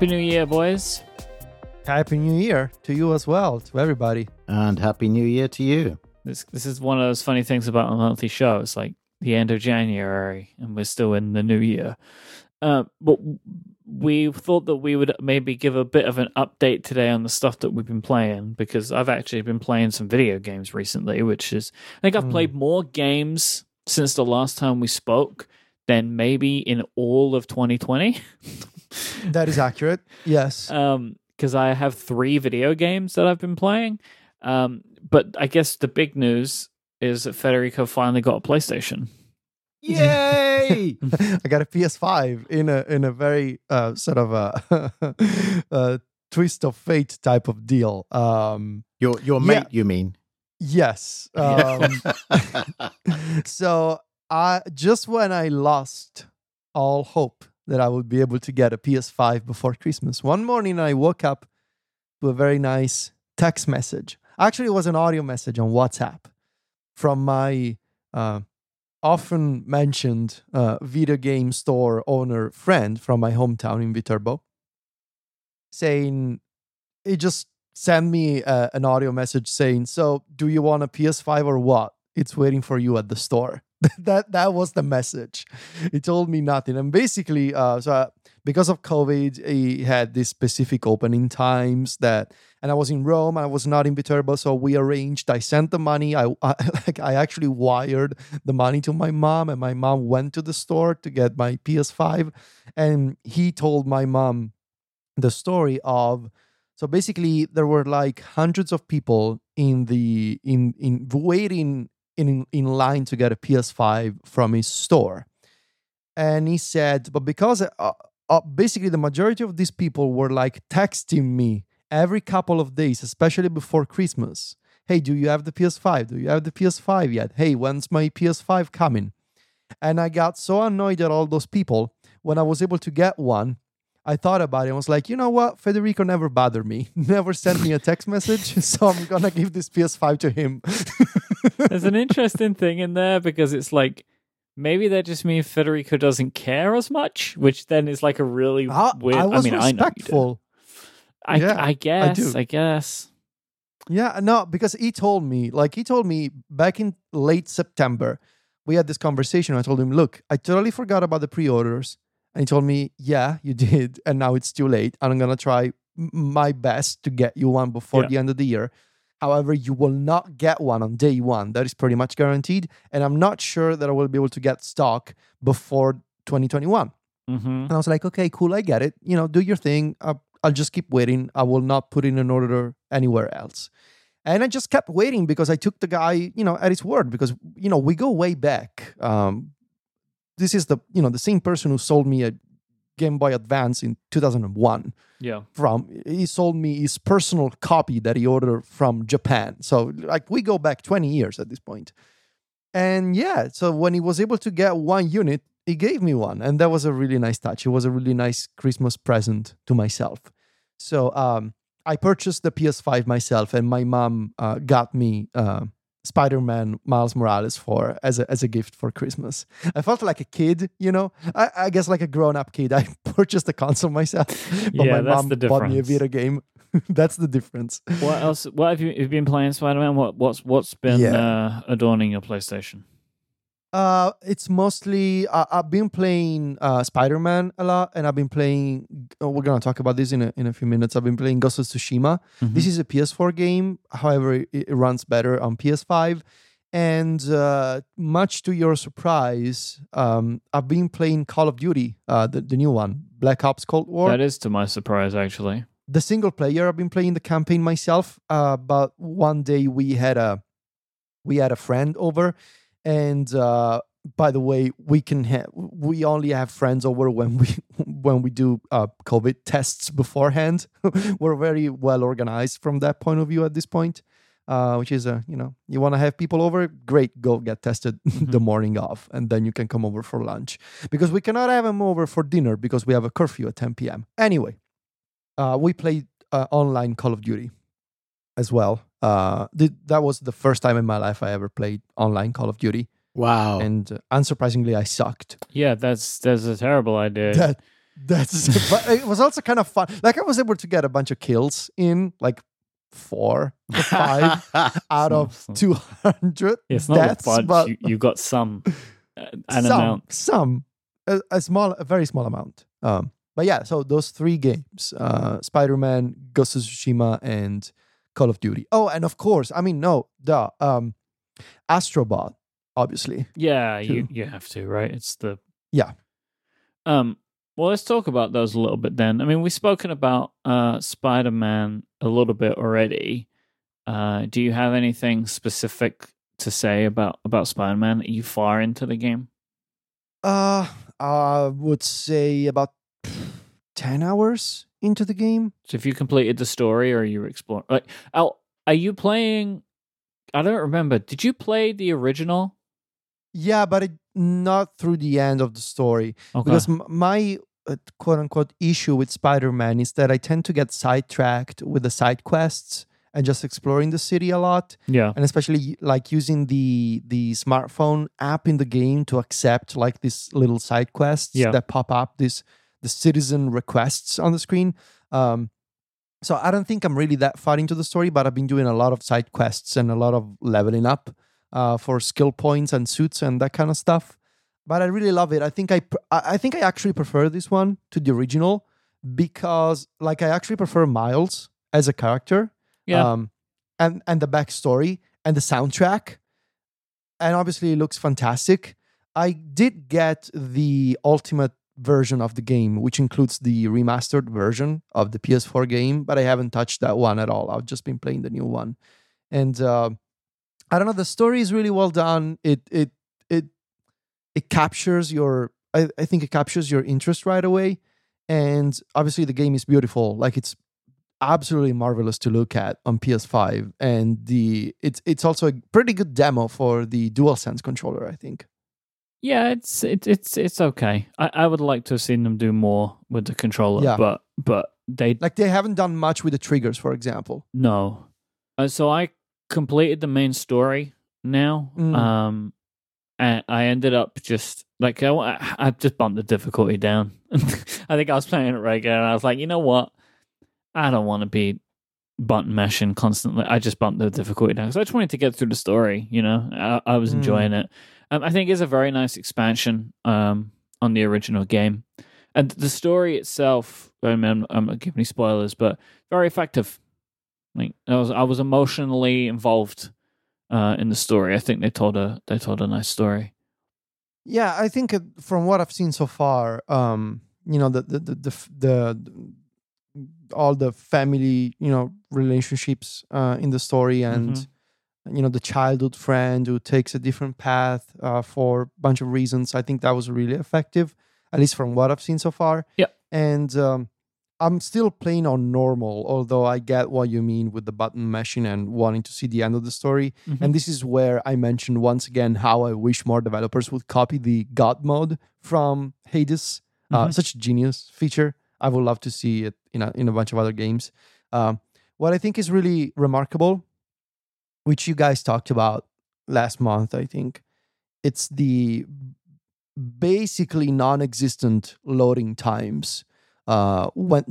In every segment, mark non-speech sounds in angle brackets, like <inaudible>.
Happy New Year, boys. Happy New Year to you as well, to everybody. And Happy New Year to you. This this is one of those funny things about a monthly show. It's like the end of January, and we're still in the new year. Uh, but we thought that we would maybe give a bit of an update today on the stuff that we've been playing because I've actually been playing some video games recently, which is I think I've Mm. played more games since the last time we spoke than maybe in all of 2020. <laughs> That is accurate. Yes. um because I have three video games that I've been playing. Um, but I guess the big news is that Federico finally got a PlayStation. Yay! <laughs> <laughs> I got a PS5 in a in a very uh, sort of a, a twist of fate type of deal. Um, your your Yeah. mate, you mean? yes. Um, so I just when I lost all hope that I would be able to get a PS5 before Christmas, one morning I woke up to a very nice text message. Actually, it was an audio message on WhatsApp from my uh, often mentioned uh, video game store owner friend from my hometown in Viterbo, saying he just sent me uh, an audio message saying, "So, do you want a PS5 or what? It's waiting for you at the store." <laughs> that that was the message. He told me nothing, and basically, uh, so uh, because of COVID, he had these specific opening times that, and I was in Rome, I was not in Viterbo, so we arranged. I sent the money. I, <laughs> I like I actually wired the money to my mom, and my mom went to the store to get my PS5, and he told my mom the story of so basically there were like hundreds of people in the in in waiting in in line to get a PS5 from his store and he said but because uh, uh, basically the majority of these people were like texting me every couple of days especially before christmas hey do you have the ps5 do you have the ps5 yet hey when's my ps5 coming and i got so annoyed at all those people when i was able to get one I thought about it. I was like, you know what? Federico never bothered me, <laughs> never sent me a text message. <laughs> So I'm going to give this PS5 to him. <laughs> There's an interesting thing in there because it's like maybe that just means Federico doesn't care as much, which then is like a really I, weird. I was mean, I know you respectful. I, Yeah, I guess. do. I guess. Yeah, no, because he told me, like, he told me back in late September, we had this conversation. I told him, look, I totally forgot about the pre orders. And he told me, yeah, you <laughs> did. And now it's too late. And I'm going to try my best to get you one before Yeah. the end of the year. However, you will not get one on day one. That is pretty much guaranteed. And I'm not sure that I will be able to get stock before 2021. hmm And I was like, okay, cool, I get it. You know, do your thing. I'll, I'll just keep waiting. I will not put in an order anywhere else. And I just kept waiting because I took the guy, you know, at his word because, you know, we go way back. Um, this is the, you know, the same person who sold me a Game Boy Advance in 2001 Yeah. from he sold me his personal copy that he ordered from Japan. So like we go back 20 years at this point. And yeah, so when he was able to get one unit, he gave me one and that was a really nice touch. It was a really nice Christmas present to myself. So um I purchased the PS5 myself and my mom uh, got me uh, Spider-Man Miles Morales for as a as a gift for Christmas. I felt like a kid, you know. I, I guess like a grown-up kid. <laughs> I purchased the console myself, but Yeah, my that's mom the bought me a difference. video game. <laughs> that's the difference. What else? What have you, have you been playing, Spider Man? What what's what's been Yeah. uh, adorning your PlayStation? Uh, it's mostly uh, I've been playing uh, Spider-Man a lot, and I've been playing. oh, we're gonna talk about this in a in a few minutes. I've been playing Ghost of Tsushima. This is a PS4 game, however, it, it runs better on PS5. And uh, much to your surprise, um, I've been playing Call of Duty, uh, the, the new one, Black Ops Cold War. That is to my surprise, actually. the single player, I've been playing the campaign myself. Uh, but one day we had a we had a friend over, and uh, by the way, we can ha- we only have friends over when we <laughs> when we do uh, COVID tests beforehand. <laughs> We're very well organized from that point of view at this point. Uh, which is a you know you want to have people over great go get tested <laughs> the morning of and then you can come over for lunch because we cannot have them over for dinner because we have a curfew at 10 p.m anyway uh, we played uh, online Call of Duty as well. Uh, th- that was the first time in my life I ever played online Call of Duty, Wow. and uh, unsurprisingly, I sucked. Yeah, that's that's a terrible idea. <laughs> That That's but it was also kind of fun. Like I was able to get a bunch of kills in like four or five <laughs> out of It's not- two hundred It's not a deaths, bunch. but you, you got some <laughs> uh, an some, amount. some a, a small, a very small amount. Um, but yeah, so those three games: uh, Spider-Man, Ghost of Tsushima, and Call of Duty. Oh, and of course, I mean, no, the um, Astrobot, obviously. Yeah, you you have to, right? It's the Yeah. Um. Well, let's talk about those a little bit then. I mean, we've spoken about uh, Spider Man a little bit already. Uh, do you have anything specific to say about about Spider Man? Are you far into the game? Uh, I would say about ten hours into the game. So, if you completed the story, or you exploring, like, oh, are you playing? I don't remember. Did you play the original? Yeah, but it, not through the end of the story. Okay. Because my uh, quote unquote issue with Spider Man is that I tend to get sidetracked with the side quests and just exploring the city a lot. yeah. And especially like using the the smartphone app in the game to accept like these little side quests Yeah. that pop up, this the citizen requests on the screen. Um, so I don't think I'm really that far into the story, but I've been doing a lot of side quests and a lot of leveling up uh, for skill points and suits and that kind of stuff. But I really love it. I think I I think I actually prefer this one to the original because like I actually prefer Miles as a character. Yeah. Um, and and the backstory and the soundtrack, and obviously it looks fantastic. I did get the ultimate version of the game, which includes the remastered version of the PS4 game, but I haven't touched that one at all. I've just been playing the new one, and uh, I don't know. The story is really well done. It it it it captures your. I, I think it captures your interest right away, and obviously the game is beautiful. Like it's absolutely marvelous to look at on PS5, and the it's it's also a pretty good demo for the DualSense controller. I think. Yeah, it's it's it's it's okay. I, I would like to have seen them do more with the controller, Yeah. but but they Like they haven't done much with the triggers, for example. no. Uh, so I completed the main story now. Mm. Um, and I ended up just like I, I just bumped the difficulty down. <laughs> I think I was playing it regular, and I was like, you know what? I don't want to be button mashing constantly. I just bumped the difficulty down because I just wanted to get through the story. You know, I, I was Mm. enjoying it. Um, I think it's a very nice expansion um, on the original game, and the story itself. I mean, I'm, not giving any spoilers, but very effective. Like I was, I was emotionally involved uh, in the story. I think they told a they told a nice story. Yeah, I think from what I've seen so far, um, you know, the the the the, the, all the family, you know, relationships uh, in the story, and Mhm. You know, the childhood friend who takes a different path uh, for a bunch of reasons. I think that was really effective, at least from what I've seen so far. Yeah. and um, I'm still playing on normal, although I get what you mean with the button mashing and wanting to see the end of the story. Mhm. And this is where I mentioned once again how I wish more developers would copy the God mode from Hades. Uh, Mhm. such a genius feature. I would love to see it in a, in a bunch of other games. Um, what I think is really remarkable, which you guys talked about last month, I think, it's the basically non-existent loading times uh, when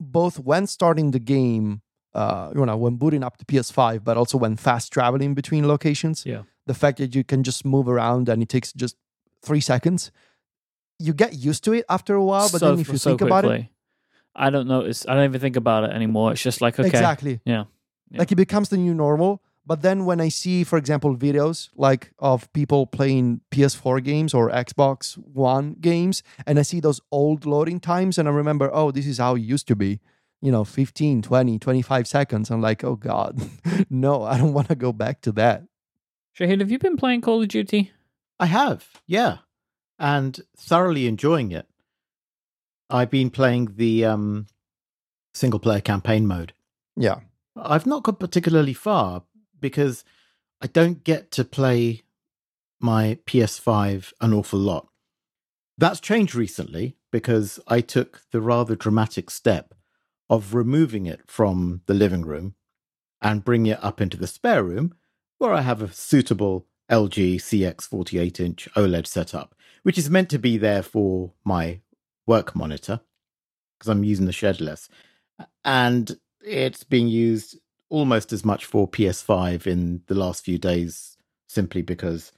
both when starting the game, uh, you know, when booting up the PS5, but also when fast traveling between locations. Yeah. The fact that you can just move around and it takes just three seconds, you get used to it after a while. But So- then if you so think about it. I don't notice. I don't even think about it anymore. It's just like okay, exactly, Yeah. Yeah. like it becomes the new normal. But then when I see, for example, videos like of people playing PS4 games or Xbox One games, and I see those old loading times, and I remember, oh, this is how it used to be, you know, 15, 20, 25 seconds. I'm like, oh God, <laughs> no, I don't want to go back to that. Shahid, have you been playing Call of Duty? I have, yeah, and thoroughly enjoying it. I've been playing the um, single player campaign mode. Yeah. I've not got particularly far because I don't get to play my PS5 an awful lot. That's changed recently because I took the rather dramatic step of removing it from the living room and bringing it up into the spare room where I have a suitable LG CX 48 inch OLED setup, which is meant to be there for my work monitor. because I'm using the shed less, and it's being used almost as much for PS5 in the last few days, simply because.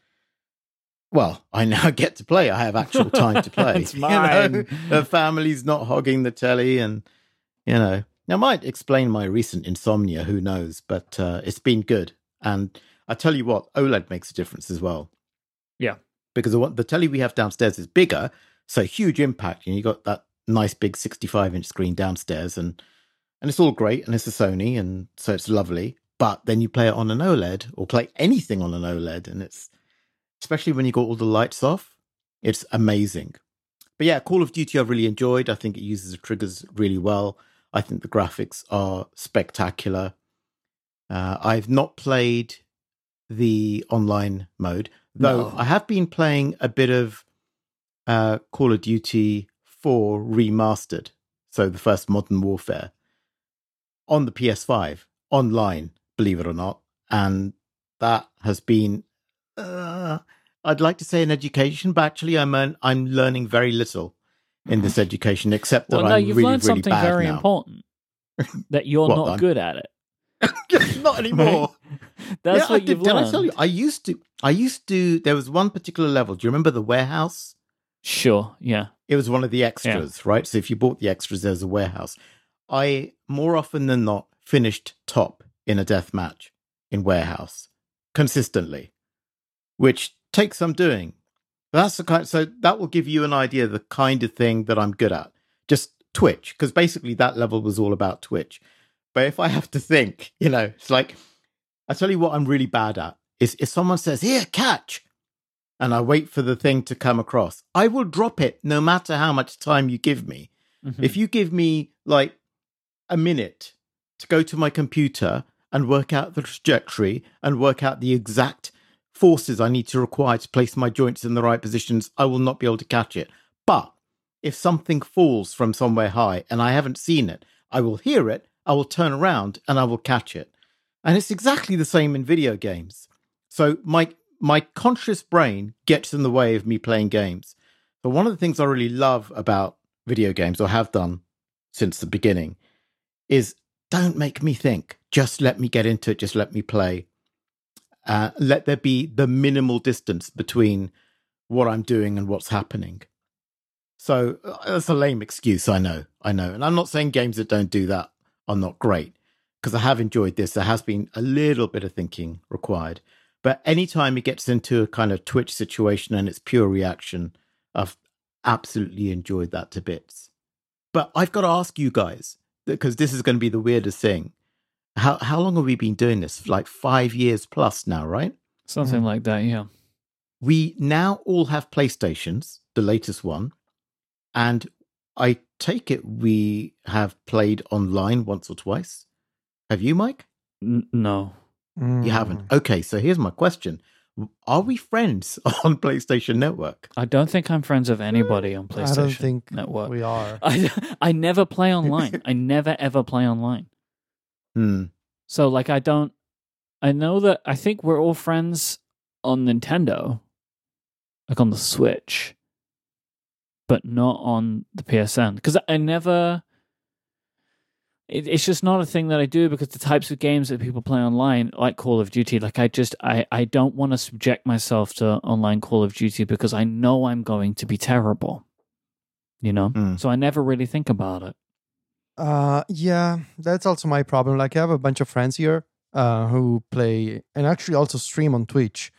Well, I now <laughs> get to play. I have actual time to <laughs> play. It's <laughs> You know? mine. the family's not hogging the telly, and you know, I might explain my recent insomnia. Who knows? But uh, it's been good, and I tell you what, OLED makes a difference as well. Yeah. because the, the telly we have downstairs is bigger, so huge impact, and you got that nice big 65 inch screen downstairs, and and it's all great, and it's a Sony, and so it's lovely. But then you play it on an OLED, or play anything on an OLED, and it's especially when you got all the lights off, it's amazing. But yeah, Call of Duty I've really enjoyed. I think it uses the triggers really well. I think the graphics are spectacular. Uh, I've not played the online mode, though No. I have been playing a bit of uh, Call of Duty 4 remastered. So the first Modern Warfare on the PS5 online, believe it or not. And that has been, uh, I'd like to say an education, but actually I'm, earn- I'm learning very little in this education, except that Well, no, I'm you've really, learned really something bad very now. important that you're <laughs> What, not I'm- good at it. <laughs> not <laughs> anymore. That's Yeah, what did, you've did learned. I tell you? I used to. I used to. There was one particular level. Do you remember the warehouse? Sure, yeah. It was one of the extras, right? So if you bought the extras, there's a warehouse. I more often than not finished top in a death match in warehouse consistently, which takes some doing. That's the kind. So that will give you an idea of the kind of thing that I'm good at. Just Twitch, because basically that level was all about Twitch. But if I have to think, you know, it's like I tell you what I'm really bad at is if someone says, "Here, catch," and I wait for the thing to come across, I will drop it no matter how much time you give me. Mhm. If you give me like a minute to go to my computer and work out the trajectory and work out the exact forces I need to require to place my joints in the right positions, I will not be able to catch it. But if something falls from somewhere high and I haven't seen it, I will hear it, I will turn around and I will catch it. And it's exactly the same in video games. So my my conscious brain gets in the way of me playing games. But one of the things I really love about video games, or have done since the beginning, is don't make me think. Just let me get into it. Just let me play. Uh, let there be the minimal distance between what I'm doing and what's happening. So uh, that's a lame excuse, I know, I know. And I'm not saying games that don't do that are not great, because I have enjoyed this. There has been a little bit of thinking required. But anytime it gets into a kind of Twitch situation and it's pure reaction, I've absolutely enjoyed that to bits. But I've got to ask you guys, because this is going to be the weirdest thing. How how long have we been doing this? Like five years plus now, right? Something Mm-hmm. like that, yeah. We now all have PlayStations, the latest one, and I take it we have played online once or twice. Have you, Mike? N- no. You haven't. Okay, so here's my question: Are we friends <laughs> on PlayStation Network? I don't think I'm friends with anybody on PlayStation I don't think Network. we are. <laughs> I, I never play online. <laughs> I never ever play online. Hmm. So like I don't I know that I think we're all friends on Nintendo. Like on the Switch. But not on the PSN. Because I never it, it's just not a thing that I do because the types of games that people play online, like Call of Duty, like I just I, I don't want to subject myself to online Call of Duty because I know I'm going to be terrible. You know? Mm. So I never really think about it. Uh, yeah, that's also my problem. Like, I have a bunch of friends here uh, who play and actually also stream on Twitch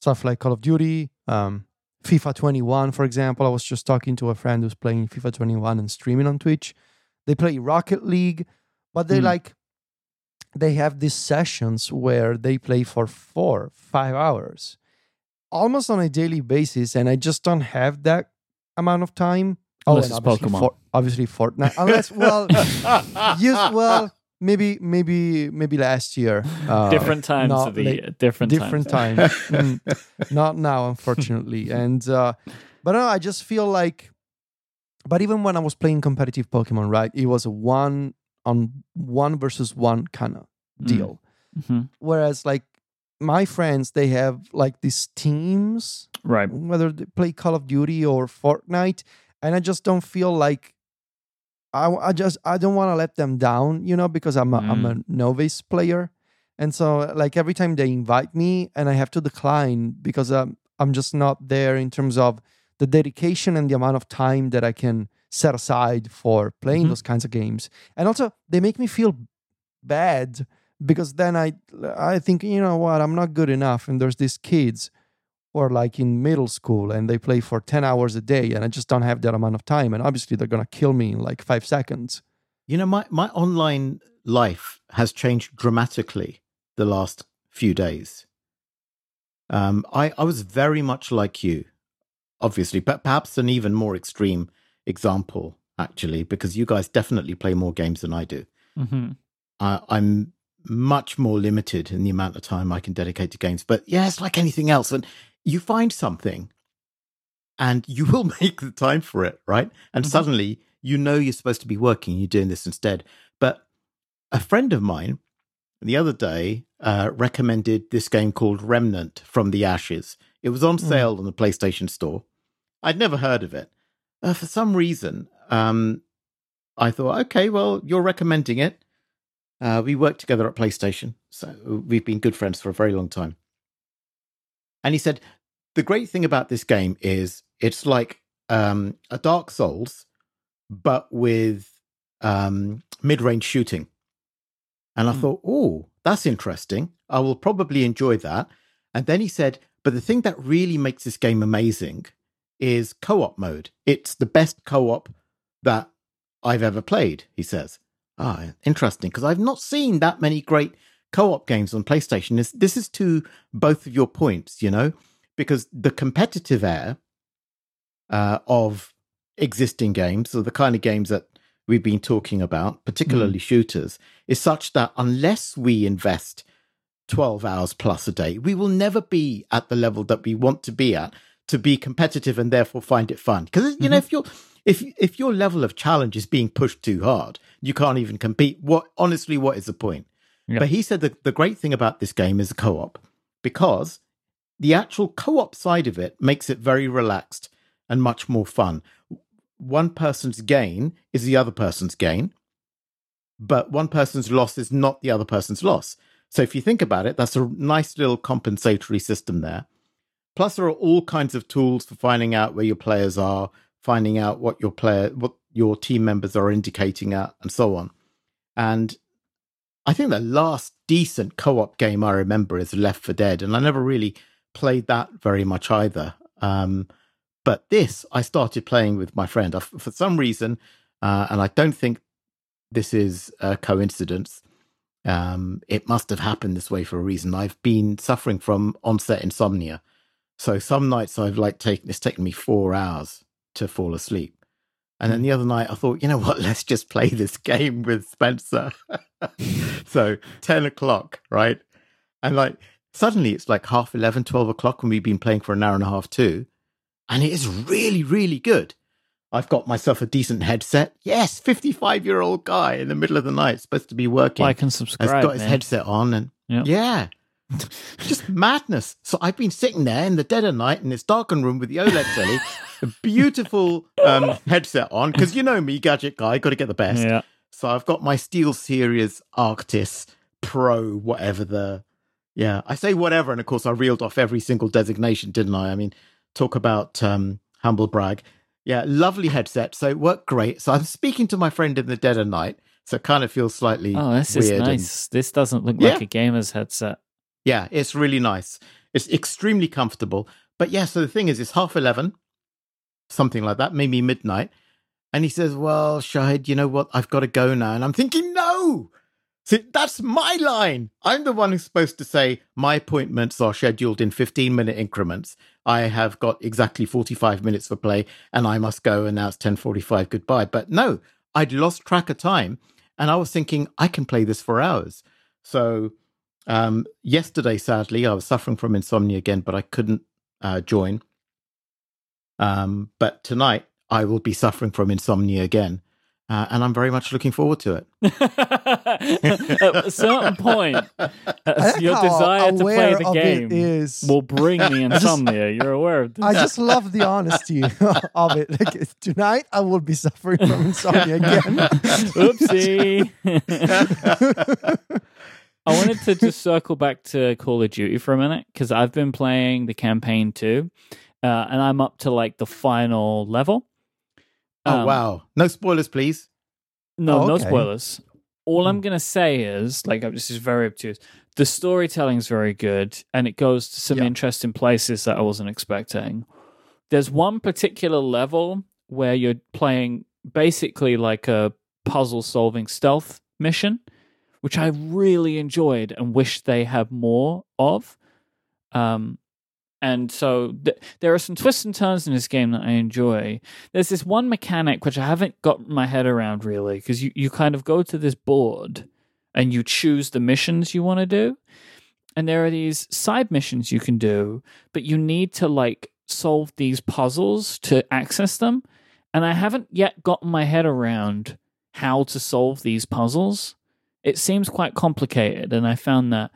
stuff like Call of Duty, um, FIFA 21, for example. I was just talking to a friend who's playing FIFA 21 and streaming on Twitch. They play Rocket League, but they Hmm. like they have these sessions where they play for four, five hours, almost on a daily basis, and I just don't have that amount of time. Unless and it's obviously, Pokemon. For, obviously Fortnite. Unless, well, <laughs> use well, maybe, maybe, maybe last year. Uh, different times not of the late- year. Different, different times. time. <laughs> Mm, not now, unfortunately. and uh, but no, I just feel like. But even when I was playing competitive Pokemon, right, it was a one on one versus one kind of Mm. deal. Mhm. Whereas, like my friends, they have like these teams, Right. whether they play Call of Duty or Fortnite, and I just don't feel like I, I just I don't want to let them down, you know, because I'm a, am a novice player, and so like every time they invite me and I have to decline because I'm I'm just not there in terms of the dedication and the amount of time that I can set aside for playing mm-hmm. those kinds of games, and also they make me feel bad because then I I think you know what I'm not good enough, and there's these kids or like in middle school and they play for 10 hours a day and I just don't have that amount of time. And obviously they're going to kill me in like five seconds. You know, my, my online life has changed dramatically the last few days. Um, I, I was very much like you, obviously, but perhaps an even more extreme example, actually, because you guys definitely play more games than I do. Mm-hmm. Uh, I'm much more limited in the amount of time I can dedicate to games. But yeah, it's like anything else. And you find something and you <laughs> will make the time for it, right? And mm-hmm. suddenly you know you're supposed to be working, you're doing this instead. But a friend of mine the other day uh, recommended this game called Remnant from the Ashes. It was on mm. sale mm. on the PlayStation Store. I'd never heard of it. Uh, for some reason, um, I thought, okay, well, you're recommending it. Uh, we worked together at PlayStation, so we've been good friends for a very long time. And he said, the great thing about this game is it's like um, a Dark Souls, but with um, mid range shooting. And I mm. thought, oh, that's interesting. I will probably enjoy that. And then he said, but the thing that really makes this game amazing is co op mode. It's the best co op that I've ever played, he says. Ah, interesting, because I've not seen that many great co-op games on PlayStation is this is to both of your points, you know, because the competitive air uh, of existing games, or the kind of games that we've been talking about, particularly mm. shooters, is such that unless we invest 12 hours plus a day, we will never be at the level that we want to be at to be competitive and therefore find it fun. Because you mm-hmm. know, if you're if if your level of challenge is being pushed too hard, you can't even compete. What honestly, what is the point? But he said that the great thing about this game is a co op because the actual co op side of it makes it very relaxed and much more fun. One person's gain is the other person's gain, but one person's loss is not the other person's loss. So if you think about it, that's a nice little compensatory system there. Plus, there are all kinds of tools for finding out where your players are, finding out what your player, what your team members are indicating at, and so on. And I think the last decent co-op game I remember is Left 4 Dead, and I never really played that very much either. Um, but this I started playing with my friend I, for some reason, uh, and I don't think this is a coincidence. Um, it must have happened this way for a reason. I've been suffering from onset insomnia, so some nights I've like taken it's taken me four hours to fall asleep. And then mm. the other night, I thought, you know what? <laughs> Let's just play this game with Spencer. <laughs> so 10 o'clock, right? And like suddenly it's like half 11, 12 o'clock when we've been playing for an hour and a half too. And it is really, really good. I've got myself a decent headset. Yes, 55 year old guy in the middle of the night, supposed to be working. Like and subscribe. Has got his man. headset on and yep. yeah. <laughs> just madness. So I've been sitting there in the dead of night in this darkened room with the OLED telly, a beautiful um, headset on, because you know me, gadget guy, got to get the best. Yeah. So I've got my Steel Series Arctis Pro, whatever the. Yeah, I say whatever, and of course I reeled off every single designation, didn't I? I mean, talk about um, humble brag. Yeah, lovely headset. So it worked great. So I'm speaking to my friend in the dead of night. So it kind of feels slightly. Oh, this is nice. And... This doesn't look yeah. like a gamer's headset. Yeah, it's really nice. It's extremely comfortable. But yeah, so the thing is, it's half 11, something like that, maybe midnight. And he says, Well, Shahid, you know what? I've got to go now. And I'm thinking, No, See, that's my line. I'm the one who's supposed to say my appointments are scheduled in 15 minute increments. I have got exactly 45 minutes for play and I must go and now it's 10:45 goodbye. But no, I'd lost track of time and I was thinking I can play this for hours. So um, yesterday, sadly, I was suffering from insomnia again, but I couldn't uh, join. Um, but tonight, I will be suffering from insomnia again. uh, and I'm very much looking forward to it. <laughs> At a certain point, <laughs> uh, your desire to play the of it game is. will bring the <laughs> insomnia. You're aware of this. I just love the honesty of it. Like tonight, I will be suffering from insomnia again. Oopsie. I wanted to just <laughs> circle back to Call of Duty for a minute because I've been playing the campaign too, uh, and I'm up to like the final level. Oh Um, wow! No spoilers, please. No, Oh, no spoilers. All I'm Hmm. gonna say is, like, I'm- this is very obtuse. The storytelling's very good, and it goes to some Yeah. interesting places that I wasn't expecting. There's one particular level where you're playing basically like a puzzle-solving stealth mission, which I really enjoyed and wish they had more of. Um, and so th- there are some twists and turns in this game that I enjoy. There's this one mechanic which I haven't got my head around really because you, you kind of go to this board and you choose the missions you want to do. And there are these side missions you can do, but you need to like solve these puzzles to access them. And I haven't yet gotten my head around how to solve these puzzles. It seems quite complicated, and I found that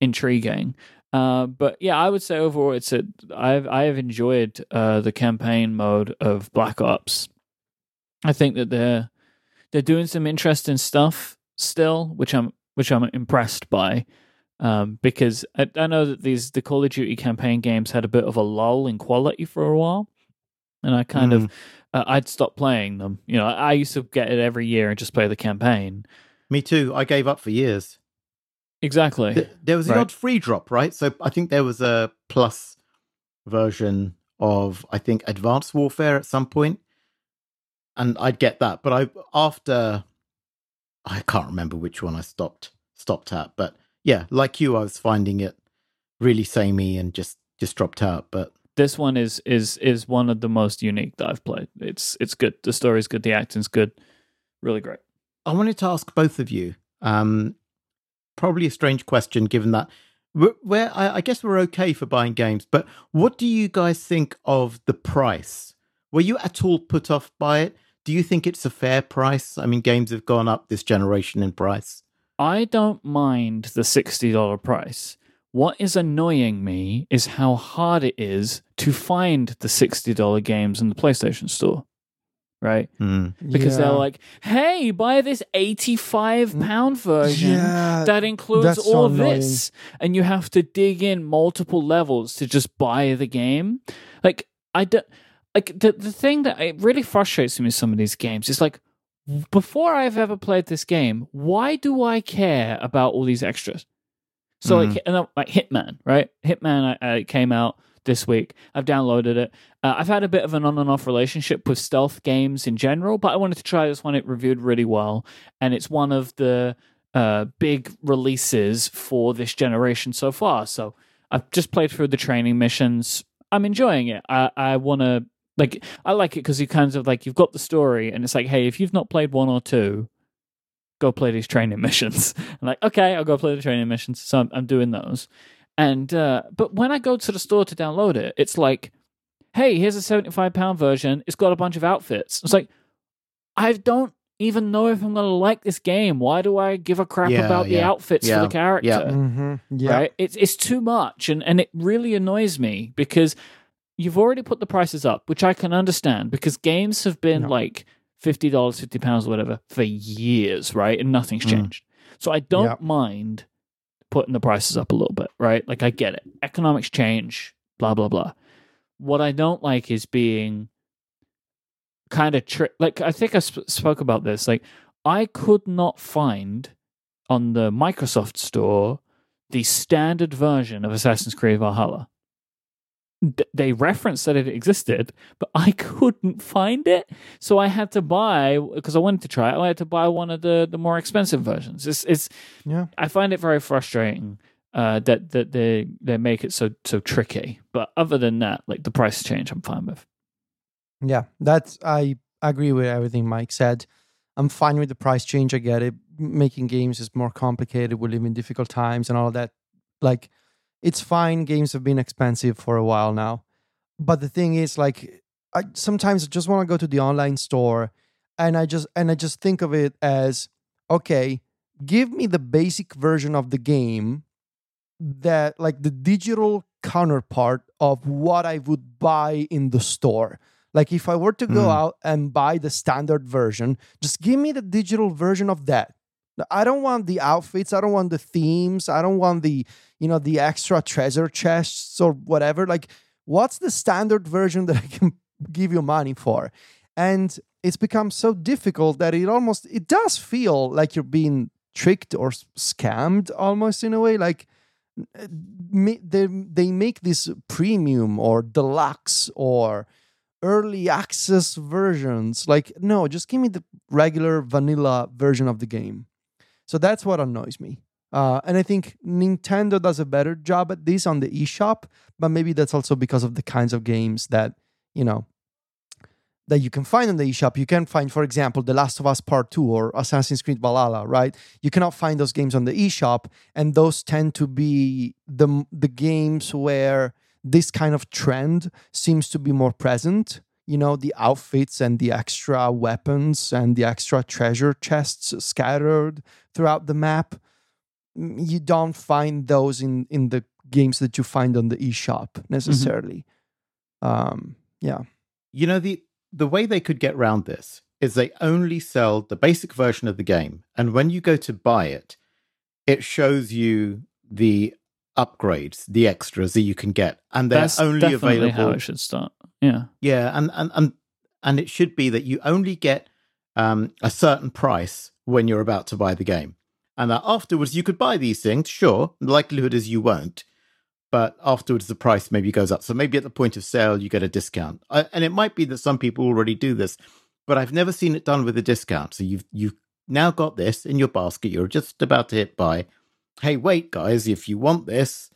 intriguing. Uh, but yeah, I would say overall, it's a I've I have enjoyed uh, the campaign mode of Black Ops. I think that they're they're doing some interesting stuff still, which I'm which I'm impressed by. Um, because I, I know that these the Call of Duty campaign games had a bit of a lull in quality for a while, and I kind of uh, I'd stop playing them. You know, I, I used to get it every year and just play the campaign. Me too. I gave up for years. Exactly. Th- There was an Right. odd free drop, right? So I think there was a plus version of I think Advanced Warfare at some point, and I'd get that. But I after I can't remember which one I stopped stopped at, but yeah, like you, I was finding it really samey and just just dropped out. But this one is is is one of the most unique that I've played. It's it's good. The story's good. The acting's good. Really great. I wanted to ask both of you. Um, probably a strange question, given that where I, I guess we're okay for buying games, but what do you guys think of the price? Were you at all put off by it? Do you think it's a fair price? I mean, games have gone up this generation in price. I don't mind the sixty dollar price. What is annoying me is how hard it is to find the sixty dollar games in the PlayStation Store. Right? Hmm. Because they're like, "Hey, buy this eighty-five pound version." yeah, that includes that's so all this. And you have to dig in multiple levels to just buy the game. Like i don't like the, the thing that it really frustrates me with some of these games is like before i've ever played this game why do i care about all these extras? So like and then, like hitman right? Hitman uh, uh, came out this week i've downloaded it uh, i've had a bit of an on and off relationship with stealth games in general but i wanted to try this one it reviewed really well and it's one of the uh, big releases for this generation so far. So I've just played through the training missions. I'm enjoying it. I, I want to like I like it because you kind of like you've got the story and it's like, hey, if you've not played one or two, go play these training <laughs> missions. I'm like, okay, I'll go play the training missions. So I'm, I'm doing those. And uh, but when I go to the store to download it, it's like, hey, here's a 75 pound version. It's got a bunch of outfits. It's like, I don't even know if I'm going to like this game. Why do I give a crap Yeah, about the outfits yeah, for the character? yeah. Mhm, yeah. Right? It's it's too much, and and it really annoys me because you've already put the prices up, which I can understand because games have been No. like fifty dollars, fifty pounds, whatever, for years, right? And nothing's Mm. changed. So I don't Yeah. mind putting the prices up a little bit, right? Like I get it. Economics change, blah blah blah. What I don't like is being kind of tri- like I think I sp- spoke about this. Like I could not find on the Microsoft Store the standard version of Assassin's Creed Valhalla. D- they referenced that it existed, but I couldn't find it, so I had to buy because I wanted to try it. I had to buy one of the the more expensive versions. It's it's Yeah. I find it very frustrating uh, that that they they make it so so tricky. But other than that, like the price change, I'm fine with. Yeah, that's I agree with everything Mike said. I'm fine with the price change. I get it. Making games is more complicated. We live in difficult times and all that. Like, it's fine. Games have been expensive for a while now. But the thing is, like, I sometimes just want to go to the online store and I just and I just think of it as okay, give me the basic version of the game that like the digital counterpart of what I would buy in the store. Like if I were to go Mm. out and buy the standard version, just give me the digital version of that. I don't want the outfits, I don't want the themes, I don't want the, you know, the extra treasure chests or whatever. Like what's the standard version that I can <laughs> give you money for? And it's become so difficult that it almost it does feel like you're being tricked or scammed almost in a way like uh, they they make this premium or deluxe or early access versions like no just give me the regular vanilla version of the game so that's what annoys me uh, and i think nintendo does a better job at this on the eshop but maybe that's also because of the kinds of games that you know that you can find on the eShop. You can find, for example, The Last of Us Part 2 or Assassin's Creed Valhalla, right? You cannot find those games on the eShop, and those tend to be the the games where this kind of trend seems to be more present. You know, the outfits and the extra weapons and the extra treasure chests scattered throughout the map. Mm, You don't find those in in the games that you find on the eShop necessarily. Um, yeah. You know, the the way they could get around this is they only sell the basic version of the game, and when you go to buy it, it shows you the upgrades, the extras that you can get, and they're That's only available. how it should start. Yeah. Yeah, and and and and it should be that you only get um, a certain price when you're about to buy the game, and that afterwards you could buy these things. Sure, the likelihood is you won't, but afterwards the price maybe goes up. So maybe at the point of sale you get a discount, I, and it might be that some people already do this, but I've never seen it done with a discount. So you've you've now got this in your basket. You're just about to hit buy. Hey, wait, guys! If you want this,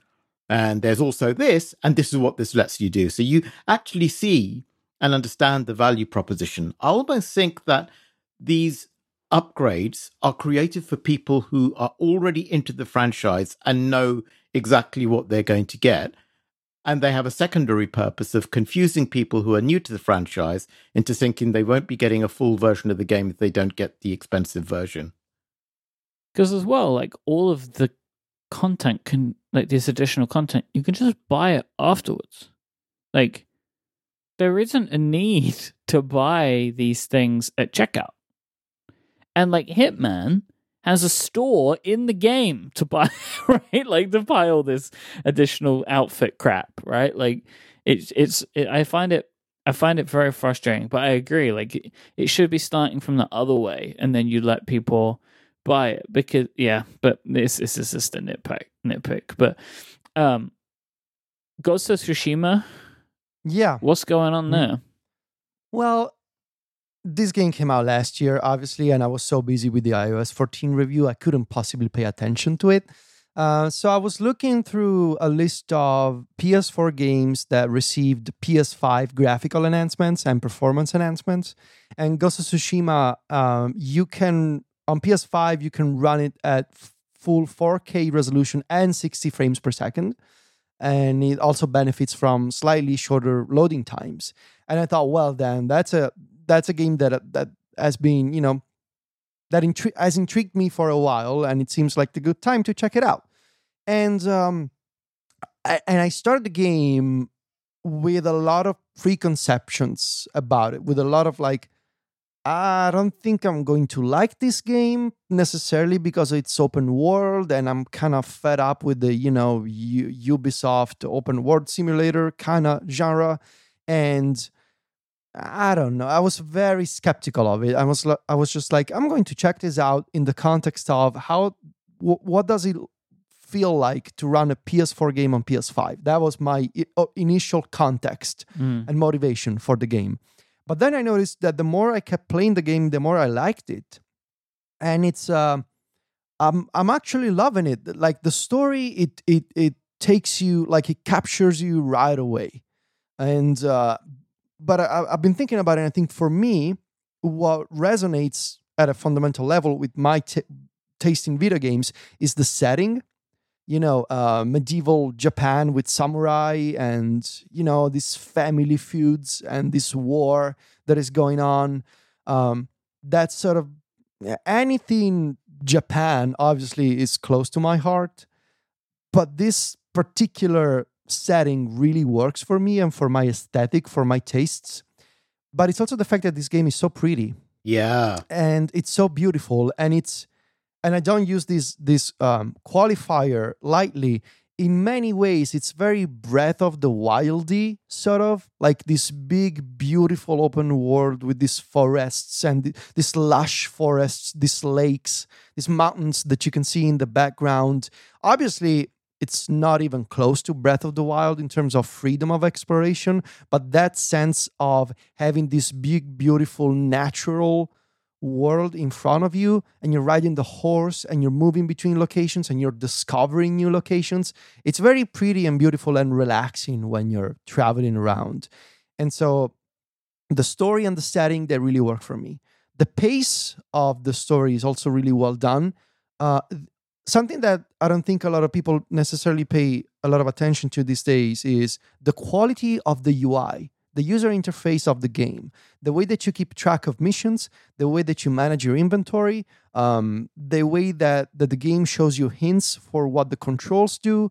and there's also this, and this is what this lets you do. So you actually see and understand the value proposition. I almost think that these upgrades are created for people who are already into the franchise and know exactly what they're going to get. And they have a secondary purpose of confusing people who are new to the franchise into thinking they won't be getting a full version of the game if they don't get the expensive version. Because as well, like all of the content can, like this additional content, you can just buy it afterwards. Like there isn't a need <laughs> to buy these things at checkout. And like Hitman has a store in the game to buy, <laughs> right? Like to buy all this additional outfit crap, right? Like it's it's it, I find it I find it very frustrating, but I agree. Like it, it should be starting from the other way, and then you let people buy it because yeah. But this this is just a nitpick nitpick. But um, Ghost of Tsushima, Yeah. what's going on there? Well, this game came out last year, obviously, and I was so busy with the iOS 14 review, I couldn't possibly pay attention to it. Uh, so I was looking through a list of PS4 games that received PS5 graphical enhancements and performance enhancements. And Ghost of Tsushima, um, you can on PS5 you can run it at full 4K resolution and 60 frames per second, and it also benefits from slightly shorter loading times. And I thought, well, then that's a that's a game that that has been you know that intri- has intrigued me for a while, and it seems like the good time to check it out. And um, I, and I started the game with a lot of preconceptions about it, with a lot of like, I don't think I'm going to like this game necessarily because it's open world, and I'm kind of fed up with the you know U- Ubisoft open world simulator kind of genre, and I don't know. I was very skeptical of it. I was I was just like, I'm going to check this out in the context of how wh- what does it feel like to run a PS4 game on PS5. That was my i- initial context Mm. and motivation for the game. But then I noticed that the more I kept playing the game, the more I liked it, and it's um, I'm I'm actually loving it. Like the story, it it it takes you like it captures you right away, and uh, but I, I've been thinking about it. And I think for me, what resonates at a fundamental level with my t- taste in video games is the setting. You know, uh, medieval Japan with samurai, and you know these family feuds and this war that is going on. Um, that sort of anything Japan obviously is close to my heart, but this particular setting really works for me and for my aesthetic, for my tastes. But it's also the fact that this game is so pretty Yeah. and it's so beautiful and it's and I don't use this this um, qualifier lightly. In many ways, it's very breath of the wildy sort of like this big, beautiful open world with these forests and th- these lush forests, these lakes, these mountains that you can see in the background. Obviously, it's not even close to Breath of the Wild in terms of freedom of exploration, but that sense of having this big, beautiful, natural world in front of you and you're riding the horse and you're moving between locations and you're discovering new locations it's very pretty and beautiful and relaxing when you're traveling around. And so the story and the setting they really work for me. The pace of the story is also really well done. Uh, something that i don't think a lot of people necessarily pay a lot of attention to these days is the quality of the ui the user interface of the game, the way that you keep track of missions, the way that you manage your inventory, um, the way that, that the game shows you hints for what the controls do.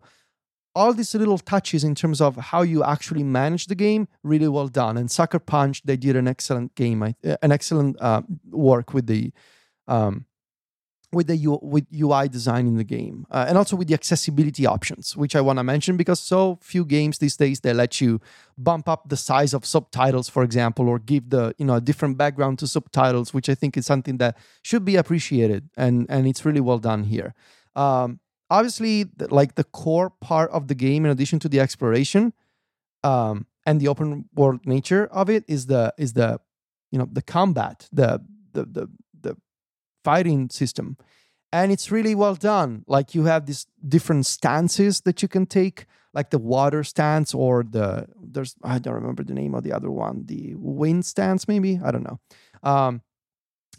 All these little touches in terms of how you actually manage the game, really well done. And Sucker Punch, they did an excellent game, an excellent uh, work with the um, with the U- with UI design in the game, uh, and also with the accessibility options, which I want to mention because so few games these days they let you bump up the size of subtitles, for example, or give the you know a different background to subtitles, which I think is something that should be appreciated, and and it's really well done here. Um, obviously, like the core part of the game, in addition to the exploration um, and the open world nature of it, is the is the you know the combat, the the the fighting system. And it's really well done. Like you have these different stances that you can take like the water stance or the there's i don't remember the name of the other one the wind stance maybe? I don't know. Um,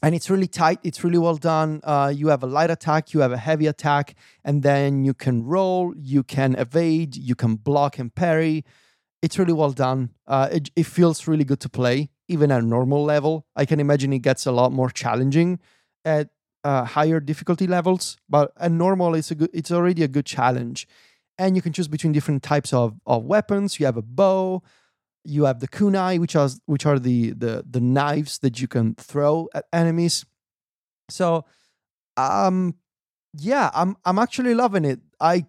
and it's really tight. It's really well done. Uh, you have a light attack you have a heavy attack and then you can roll you can evade you can block and parry. It's really well done. Uh, it, it feels really good to play even at normal level. I can imagine it gets a lot more challenging at uh, higher difficulty levels, but at normal, it's a good. It's already a good challenge, and you can choose between different types of, of weapons. You have a bow, you have the kunai, which are which are the the the knives that you can throw at enemies. So, um, yeah, I'm I'm actually loving it. I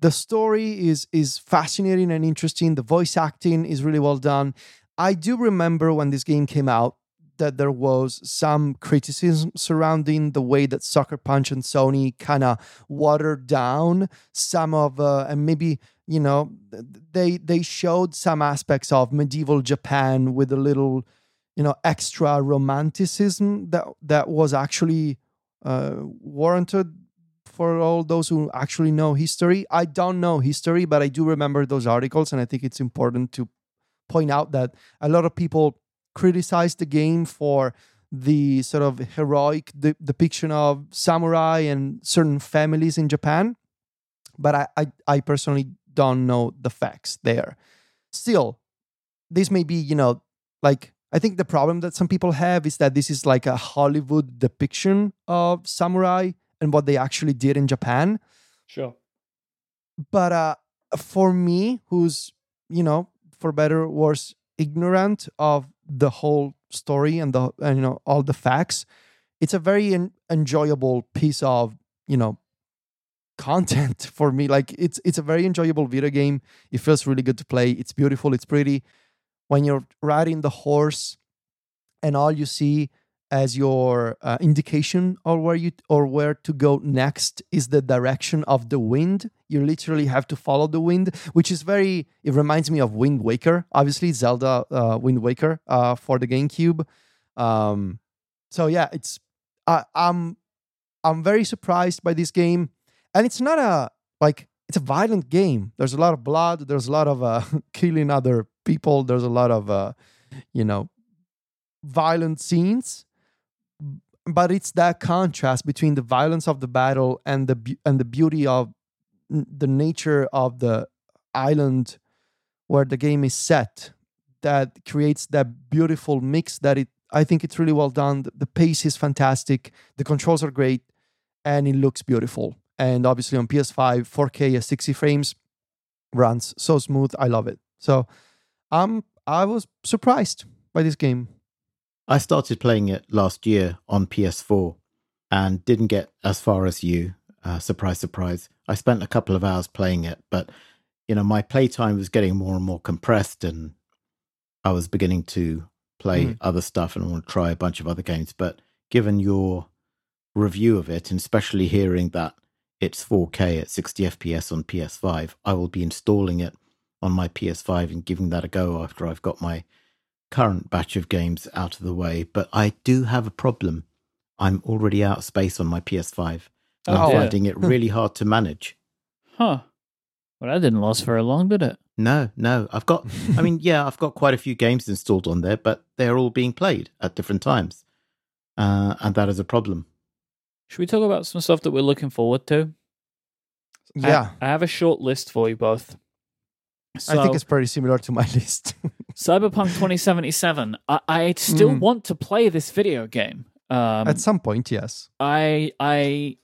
the story is is fascinating and interesting. The voice acting is really well done. I do remember when this game came out that there was some criticism surrounding the way that Sucker Punch and Sony kind of watered down some of, uh, and maybe you know, they they showed some aspects of medieval Japan with a little, you know, extra romanticism that that was actually uh, warranted for all those who actually know history. I don't know history, but I do remember those articles, and I think it's important to point out that a lot of people criticize the game for the sort of heroic de- depiction of samurai and certain families in Japan. But I, I, I personally don't know the facts there. Still, this may be, you know, like I think the problem that some people have is that this is like a Hollywood depiction of samurai and what they actually did in Japan. Sure. But uh, for me, who's, you know, for better or worse, ignorant of the whole story and the and, you know all the facts it's a very en- enjoyable piece of you know content <laughs> for me. Like it's it's a very enjoyable video game. It feels really good to play. It's beautiful. It's pretty. When you're riding the horse and all you see as your uh, indication or where you or where to go next is the direction of the wind. You literally have to follow the wind which is very it reminds me of wind waker. Obviously zelda uh, wind waker uh, for the gamecube. Um, so yeah it's i'm i'm very surprised by this game. And it's not a like it's a violent game. There's a lot of blood. There's a lot of uh, <laughs> killing other people. There's a lot of uh, you know violent scenes but it's that contrast between the violence of the battle and the and the beauty of the nature of the island where the game is set that creates that beautiful mix that it I think it's really well done. The, pace is fantastic. The controls are great, and it looks beautiful. And obviously on PS5, 4K at 60 frames runs so smooth. I love it. So, um, I was surprised by this game. I started playing it last year on PS4 and didn't get as far as you. Uh, surprise, surprise. I spent a couple of hours playing it, but you know, my playtime was getting more and more compressed, and I was beginning to play mm. other stuff and want to try a bunch of other games. But given your review of it, and especially hearing that it's 4K at 60 FPS on PS5, I will be installing it on my PS5 and giving that a go after I've got my current batch of games out of the way. But I do have a problem. I'm already out of space on my PS5. Oh, I'm finding it really hard to manage. Huh. Well, that didn't last very long, did it? No, no. I've got, I mean, <laughs> yeah, I've got quite a few games installed on there, but they're all being played at different times. Uh, and that is a problem. Should we talk about some stuff that we're looking forward to? Yeah. I, I have a short list for you both. So, I think it's pretty similar to my <laughs> list. Cyberpunk 2077. I, I still mm. want to play this video game. Um, At some point, yes. I I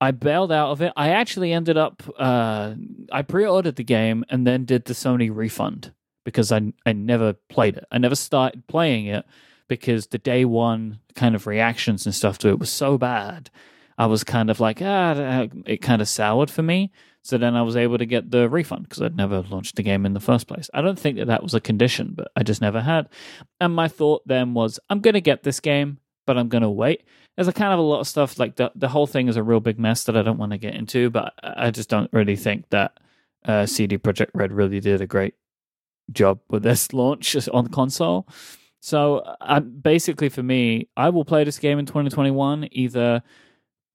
I bailed out of it. I actually ended up uh, I pre-ordered the game and then did the Sony refund because I I never played it. I never started playing it because the day one kind of reactions and stuff to it was so bad. I was kind of like ah, it kind of soured for me. So then I was able to get the refund because I'd never launched the game in the first place. I don't think that that was a condition, but I just never had. And my thought then was, I'm going to get this game, but I'm going to wait. There's a kind of a lot of stuff like the the whole thing is a real big mess that I don't want to get into, but I just don't really think that uh, CD Projekt Red really did a great job with this <laughs> launch <laughs> on console. So uh, basically, for me, I will play this game in 2021 either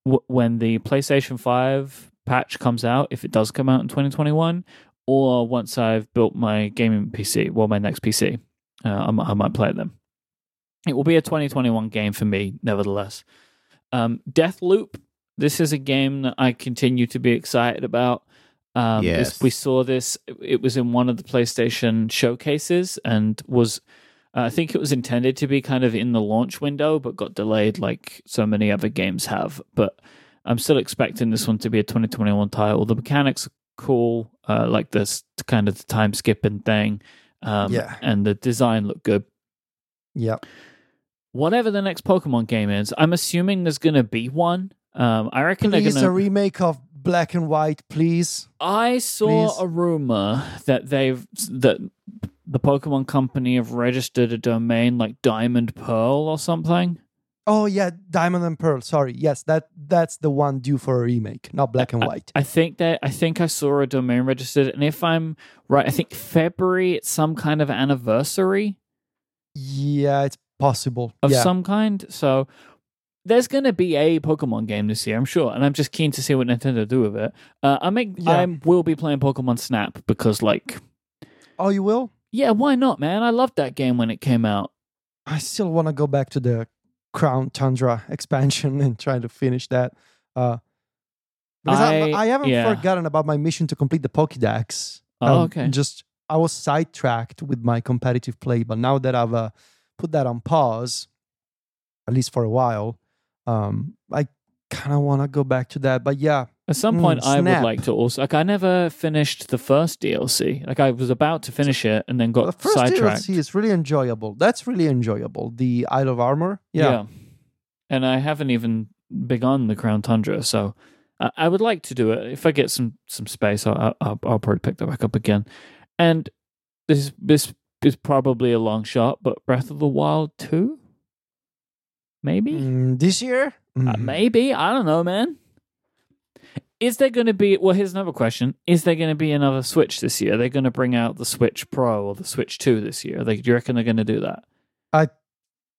when the PlayStation 5 patch comes out, if it does come out in 2021, or once I've built my gaming PC, well, my next PC, uh, I, might, I might play them. It will be a 2021 game for me, nevertheless. Um, Deathloop, this is a game that I continue to be excited about. Um, yes. We saw this, it was in one of the PlayStation showcases and was. Uh, I think it was intended to be kind of in the launch window, but got delayed like so many other games have. But I'm still expecting this one to be a 2021 title. The mechanics are cool, uh, like this kind of the time skipping thing. Um, yeah. And the design looked good. Yeah. Whatever the next Pokemon game is, I'm assuming there's going to be one. Um, I reckon please, they're going to. a remake of Black and White, please. I saw please. a rumor that they've. that the Pokemon Company have registered a domain like Diamond Pearl or something. Oh yeah, Diamond and Pearl. Sorry, yes, that that's the one due for a remake, not Black and White. I, I think that I think I saw a domain registered, and if I'm right, I think February it's some kind of anniversary. Yeah, it's possible of yeah. some kind. So there's going to be a Pokemon game this year, I'm sure, and I'm just keen to see what Nintendo do with it. Uh, I make yeah. I will be playing Pokemon Snap because like, oh, you will? Yeah, why not, man? I loved that game when it came out. I still want to go back to the Crown Tundra expansion <laughs> and trying to finish that. Uh, because I, I, haven't yeah. forgotten about my mission to complete the Pokédex. Oh, um, okay. Just I was sidetracked with my competitive play, but now that I've uh, put that on pause, at least for a while, um, I kind of want to go back to that. But yeah, at some point, mm, I would like to also like. I never finished the first DLC. Like I was about to finish it and then got the first sidetracked. DLC is really enjoyable. That's really enjoyable. The Isle of Armor. Yeah. yeah. And I haven't even begun the Crown Tundra, so I, I would like to do it. If I get some some space, I'll, I'll, I'll probably pick that back up again. And this this is probably a long shot, but Breath of the Wild two, maybe mm, this year. Mm. Uh, maybe I don't know, man. Is there going to be? Well, here's another question: Is there going to be another Switch this year? Are they going to bring out the Switch Pro or the Switch Two this year? They, do you reckon they're going to do that? I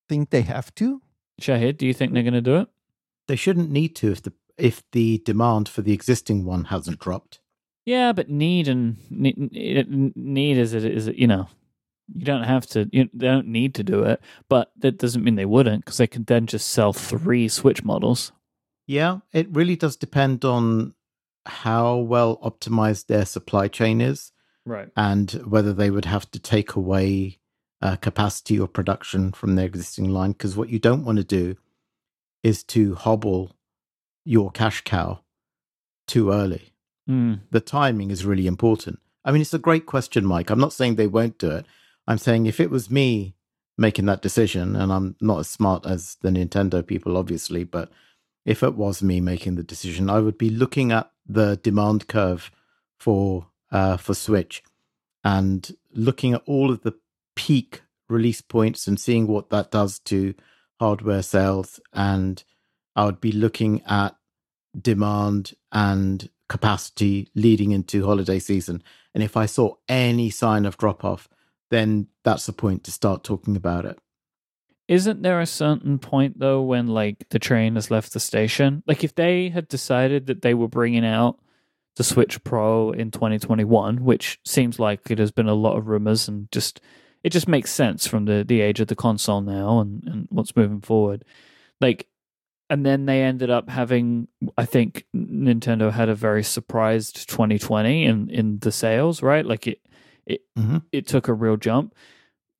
think they have to. Shahid, do you think they're going to do it? They shouldn't need to if the if the demand for the existing one hasn't dropped. Yeah, but need and need, need is it is it you know you don't have to you, they don't need to do it, but that doesn't mean they wouldn't because they can then just sell three Switch models. Yeah, it really does depend on how well optimized their supply chain is. Right. And whether they would have to take away uh, capacity or production from their existing line. Because what you don't want to do is to hobble your cash cow too early. Mm. The timing is really important. I mean, it's a great question, Mike. I'm not saying they won't do it. I'm saying if it was me making that decision, and I'm not as smart as the Nintendo people, obviously, but if it was me making the decision, I would be looking at the demand curve for uh, for Switch and looking at all of the peak release points and seeing what that does to hardware sales. And I would be looking at demand and capacity leading into holiday season. And if I saw any sign of drop off, then that's the point to start talking about it. Isn't there a certain point though when like the train has left the station? Like if they had decided that they were bringing out the Switch Pro in 2021, which seems like it has been a lot of rumors and just it just makes sense from the the age of the console now and and what's moving forward. Like and then they ended up having I think Nintendo had a very surprised 2020 in in the sales, right? Like it it Mhm. it took a real jump.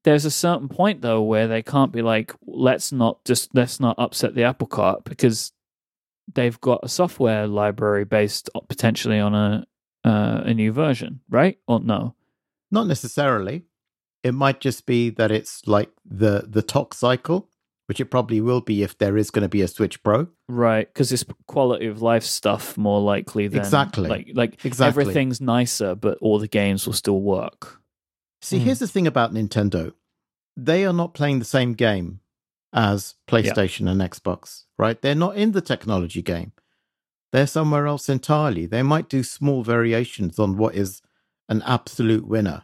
There's a certain point though where they can't be like, let's not just let's not upset the apple cart because they've got a software library based potentially on a uh, a new version, right? Or no? Not necessarily. It might just be that it's like the the talk cycle, which it probably will be if there is going to be a Switch Pro. Right, because it's quality of life stuff more likely than Exactly. like like Exactly. everything's nicer, but all the games will still work. See, Hmm. here's the thing about Nintendo. They are not playing the same game as PlayStation and Xbox, right? They're not in the technology game. They're somewhere else entirely. They might do small variations on what is an absolute winner.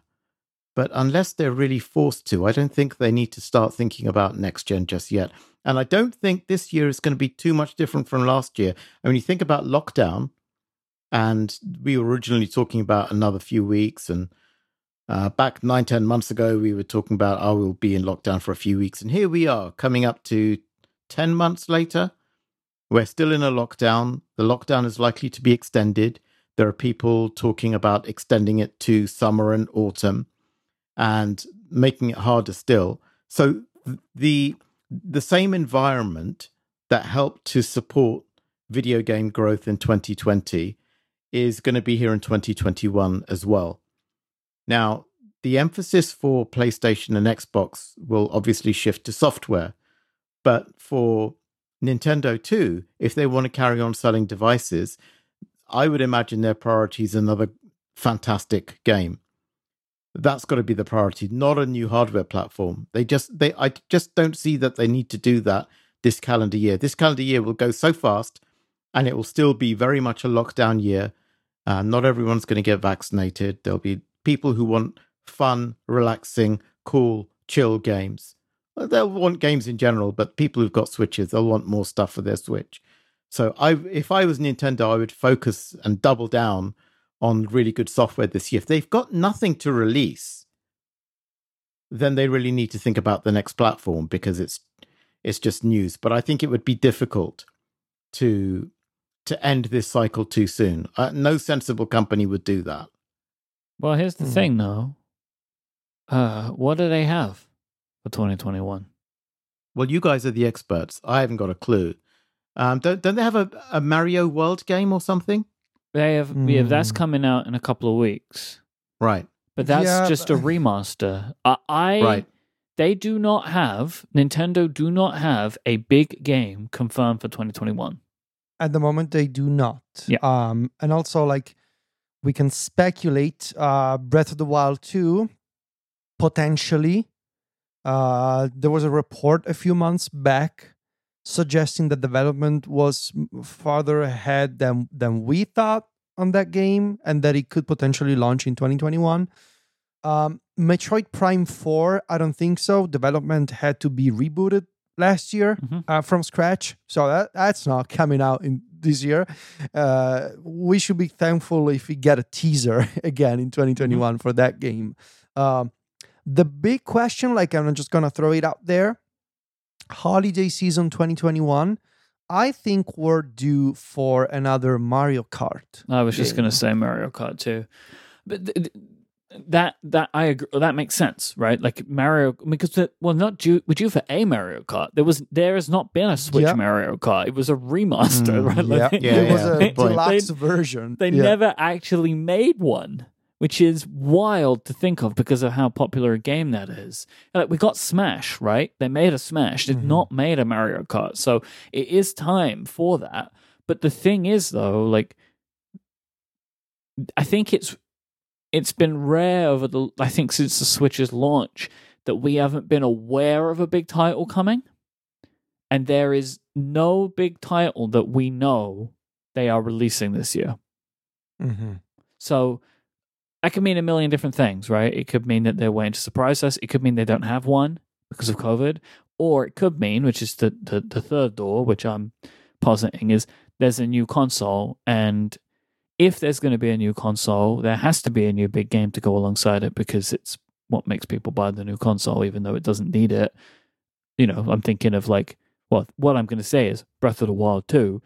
But unless they're really forced to, I don't think they need to start thinking about next gen just yet. And I don't think this year is going to be too much different from last year. And when you think about lockdown, and we were originally talking about another few weeks, and uh, back nine, ten months ago, we were talking about, oh, we'll be in lockdown for a few weeks. And here we are, coming up to 10 months later. We're still in a lockdown. The lockdown is likely to be extended. There are people talking about extending it to summer and autumn and making it harder still. So the the same environment that helped to support video game growth in 2020 is going to be here in 2021 as well. Now, the emphasis for PlayStation and Xbox will obviously shift to software, but for Nintendo too, if they want to carry on selling devices, I would imagine their priority is another fantastic game. That's got to be the priority, not a new hardware platform. They just they I just don't see that they need to do that this calendar year. This calendar year will go so fast and it will still be very much a lockdown year. Uh, not everyone's going to get vaccinated. There'll be people who want fun, relaxing, cool, chill games. They'll want games in general, but people who've got Switches, they'll want more stuff for their Switch. So I, if I was Nintendo, I would focus and double down on really good software this year. If they've got nothing to release, then they really need to think about the next platform because it's it's just news. But I think it would be difficult to to end this cycle too soon. Uh, no sensible company would do that. Well, here's the Hmm. thing though. Uh, what do they have for 2021? Well, you guys are the experts. I haven't got a clue. Um, don't don't they have a, a Mario World game or something? They have yeah, that's Hmm. coming out in a couple of weeks. Right, But that's Yeah, just a <laughs> remaster. I, I right. they do not have Nintendo do not have a big game confirmed for 2021. At the moment, they do not. Yeah. Um, and also, like, we can speculate uh, Breath of the Wild 2, potentially. Uh, there was a report a few months back suggesting that development was farther ahead than, than we thought on that game and that it could potentially launch in 2021. Um, Metroid Prime 4, I don't think so. Development had to be rebooted last year Mhm. uh, from scratch. So that that's not coming out in this year. Uh, we should be thankful if we get a teaser <laughs> again in 2021 for that game. Um, the big question, like I'm just gonna throw it out there, holiday season 2021. I think we're due for another Mario Kart. I was just going to say Mario Kart too. But th- th- that that I agree. That makes sense, right? Like Mario, because the, well, not due, we're due for a Mario Kart. There was there has not been a Switch Yeah. Mario Kart. It was a remaster, Mm, right? yeah, Like, Yeah, it was yeah. a They- deluxe they- version. They yeah. never actually made one, which is wild to think of because of how popular a game that is. Like we got Smash, right? They made a Smash. They've Mhm. not made a Mario Kart, so it is time for that. But the thing is, though, like I think it's it's been rare over the I think since the Switch's launch that we haven't been aware of a big title coming. And there is no big title that we know they are releasing this year. Mhm. So that could mean a million different things, right? It could mean that they're waiting to surprise us. It could mean they don't have one because of COVID. Or it could mean, which is the, the, the third door, which I'm positing, is there's a new console. And if there's going to be a new console, there has to be a new big game to go alongside it because it's what makes people buy the new console, even though it doesn't need it. You know, I'm thinking of like, well, what I'm going to say is Breath of the Wild 2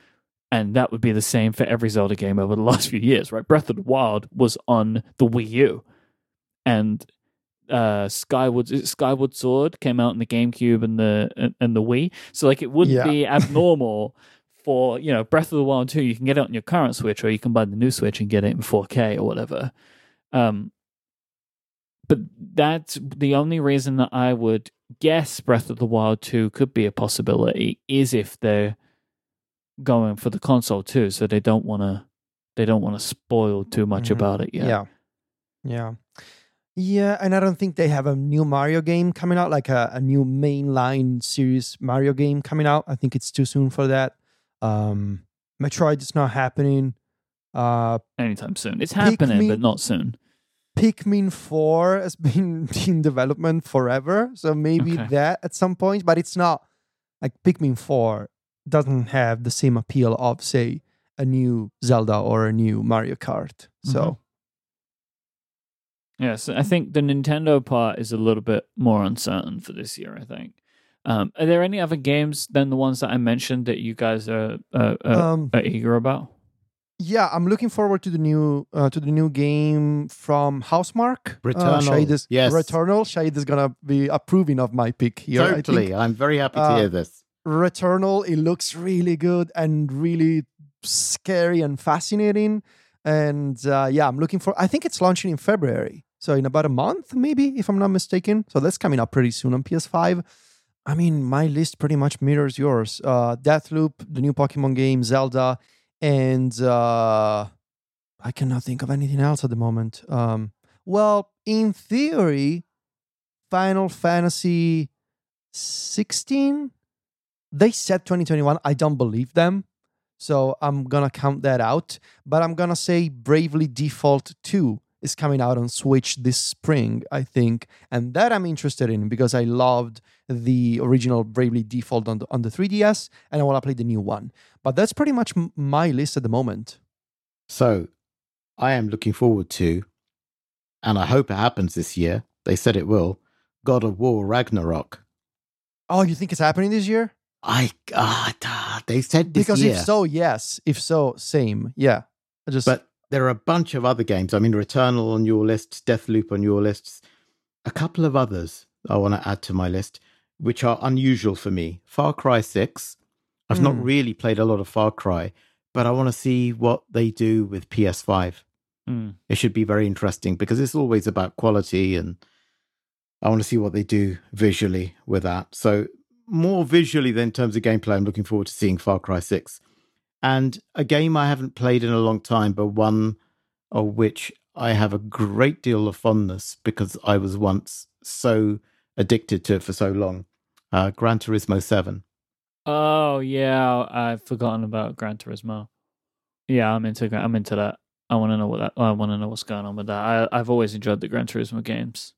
and that would be the same for every Zelda game over the <laughs> last few years, right? Breath of the Wild was on the Wii U, and uh, Skyward Skyward Sword came out in the GameCube and the and, and the Wii. So like, it wouldn't Yeah. be abnormal <laughs> for you know Breath of the Wild two. You can get it on your current Switch, or you can buy the new Switch and get it in 4K or whatever. Um, but that's the only reason that I would guess Breath of the Wild 2 could be a possibility is if they're going for the console too, so they don't want to they don't want to spoil too much Mhm. about it yet. Yeah. Yeah. Yeah, and I don't think they have a new Mario game coming out, like a, a new mainline series Mario game coming out. I think it's too soon for that. Um Metroid is not happening. Uh Anytime soon. It's happening, Pikmin- but not soon. Pikmin 4 has <laughs> been in development forever, so maybe Okay. that at some point, but it's not like Pikmin 4 doesn't have the same appeal of say a new Zelda or a new Mario Kart. So Mhm. Yes, I think the Nintendo part is a little bit more uncertain for this year. I think. Um, are there any other games than the ones that I mentioned that you guys are uh, uh, um are eager about? yeah, I'm looking forward to the new uh, to the new game from Housemarque. Uh, Returnal, Shahid is, yes. Returnal. Shahid is gonna be approving of my pick here. I think. totally. I'm very happy to Uh, hear this. Returnal, it looks really good and really scary and fascinating. And uh, yeah, I'm looking for. I think it's launching in February, so in about a month, maybe, if I'm not mistaken. So that's coming up pretty soon on PS5. I mean, my list pretty much mirrors yours. Uh, Deathloop, the new Pokemon game, Zelda, and uh, I cannot think of anything else at the moment. Um, well, in theory, Final Fantasy 16 they said 2021 i don't believe them so i'm gonna count that out but i'm gonna say bravely default 2 is coming out on switch this spring i think and that i'm interested in because i loved the original bravely default on the, on the 3ds and i want to play the new one but that's pretty much m- my list at the moment So I am looking forward to, and I hope it happens this year. They said it will. God of War Ragnarok. oh you think it's happening this year I God, ah, they said this because year. if so yes if so same yeah I just But there are a bunch of other games. I mean, Returnal on your list, Deathloop on your lists, a couple of others I want to add to my list, which are unusual for me. Far Cry 6. I've not Hmm. really played a lot of Far Cry, but I want to see what they do with PS5. Mm. It should be very interesting because it's always about quality and I want to see what they do visually with that. So, more visually than in terms of gameplay, I'm looking forward to seeing Far Cry 6. And a game I haven't played in a long time, but one of which I have a great deal of fondness because I was once so addicted to it for so long uh, Gran Turismo 7. Oh yeah, I've forgotten about Gran Turismo. Yeah, I'm into I'm into that. I want to know what that. I want to know what's going on with that. I I've always enjoyed the Gran Turismo games.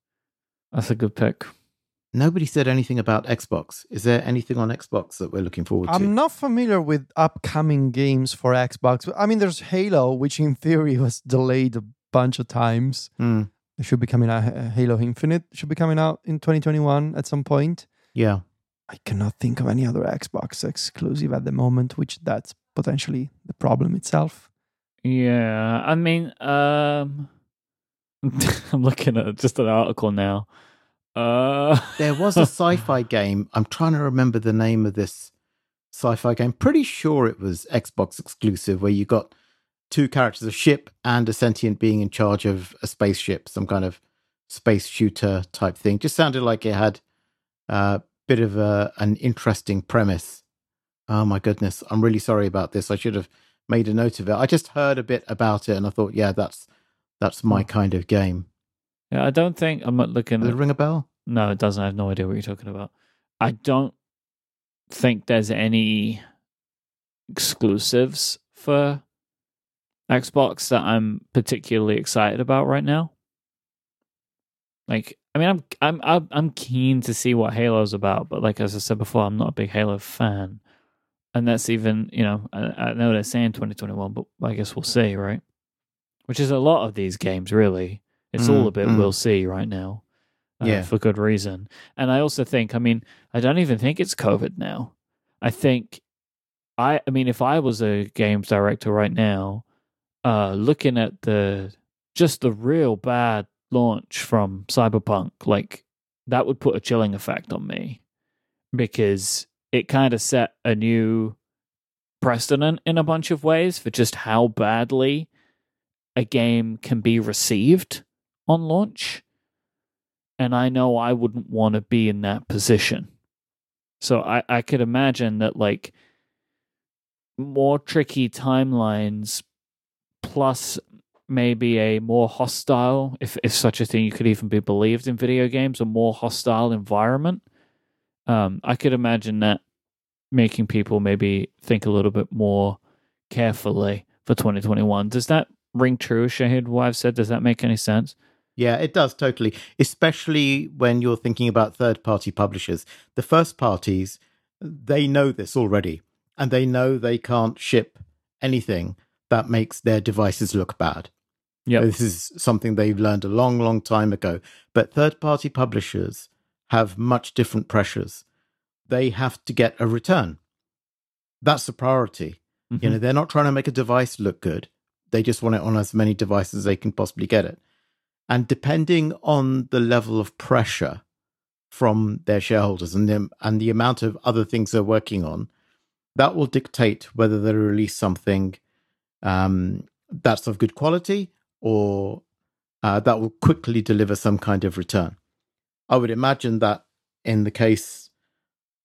That's a good pick. Nobody said anything about Xbox. Is there anything on Xbox that we're looking forward to? I'm not familiar with upcoming games for Xbox. I mean, there's Halo, which in theory <laughs> was delayed a bunch of times. Hmm, It should be coming out. uh, Halo Infinite should be coming out in 2021 at some point. yeah. I cannot think of any other Xbox exclusive at the moment, which that's potentially the problem itself. Yeah, I mean, um, <laughs> I'm looking at just an article now. Uh, <laughs> there was a sci-fi game. I'm trying to remember the name of this sci-fi game. Pretty sure it was Xbox exclusive, where you got two characters, a ship and a sentient being in charge of a spaceship, some kind of space shooter type thing. Just sounded like it had a bit of a, an interesting premise. Oh my goodness, I'm really sorry about this. I should have made a note of it. I just heard a bit about it and I thought, yeah, that's that's my Hmm. kind of game. Yeah, I don't think I'm not looking. Does it At, ring a bell? no, it doesn't. I have no idea what you're talking about. I don't think there's any exclusives for Xbox that I'm particularly excited about right now. Like, I mean, I'm I'm I'm I'm keen to see what Halo's about, but like as I said before, I'm not a big Halo fan, and that's even you know I, I know they're saying 2021, but I guess we'll see, right? Which is a lot of these games, really. It's all Mm, a bit mm. we'll see right now, uh, Yeah. for good reason. And I also think, I mean, I don't even think it's COVID now. I think, I I mean, if I was a games director right now, uh, looking at the just the real bad launch from Cyberpunk, like that would put a chilling effect on me because it kind of set a new precedent in a bunch of ways for just how badly a game can be received on launch. And I know I wouldn't want to be in that position. So I, I could imagine that like more tricky timelines plus maybe a more hostile if if such a thing you could even be believed in video games a more hostile environment um i could imagine that making people maybe think a little bit more carefully for 2021 does that ring true shahid what i've said does that make any sense Yeah, it does totally. Especially when you're thinking about third party publishers. The first parties, they know this already and they know they can't ship anything that makes their devices look bad. yeah This is something they've learned a long, long time ago. But third party publishers have much different pressures. They have to get a return. That's the priority. You mm-hmm. know, they're not trying to make a device look good. They just want it on as many devices as they can possibly get it. And depending on the level of pressure from their shareholders and the, and the amount of other things they're working on, that will dictate whether they release something um, that's of good quality or uh, that will quickly deliver some kind of return. I would imagine that in the case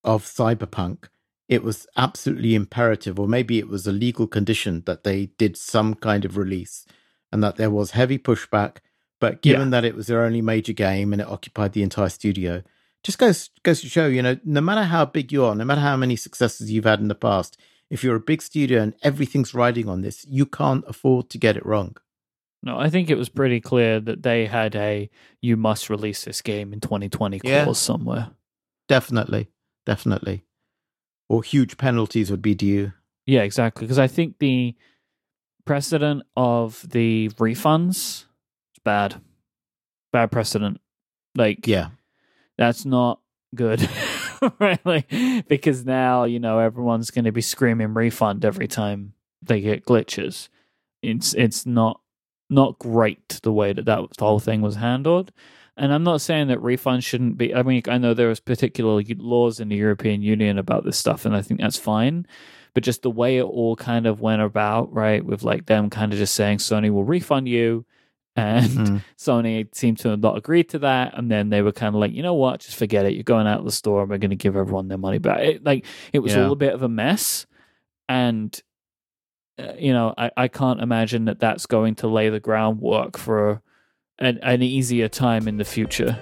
of Cyberpunk, it was absolutely imperative, or maybe it was a legal condition that they did some kind of release and that there was heavy pushback. But given that it was their only major game and it occupied the entire studio, just goes goes to show, you know, no matter how big you are, no matter how many successes you've had in the past, if you're a big studio and everything's riding on this, you can't afford to get it wrong. no i think it was pretty clear that they had a you must release this game in 2020 Yeah. somewhere Definitely, definitely. Or huge penalties would be due. Yeah, exactly. Because I think the precedent of the refunds bad. Bad precedent. Like, Yeah, that's not good. <laughs> right? Like, because now, you know, everyone's going to be screaming refund every time they get glitches. It's it's not not great the way that, that the whole thing was handled. And I'm not saying that refunds shouldn't be. I mean, I know there was particular laws in the European Union about this stuff, and I think that's fine. But just the way it all kind of went about, right, with like them kind of just saying Sony will refund you, and Mm. Sony seemed to not agree to that, and then they were kind of like, you know what, just forget it. You're going out of the store, and we're going to give everyone their money back. It, like it was Yeah. all a bit of a mess, and uh, you know, I, I can't imagine that that's going to lay the groundwork for an, an easier time in the future.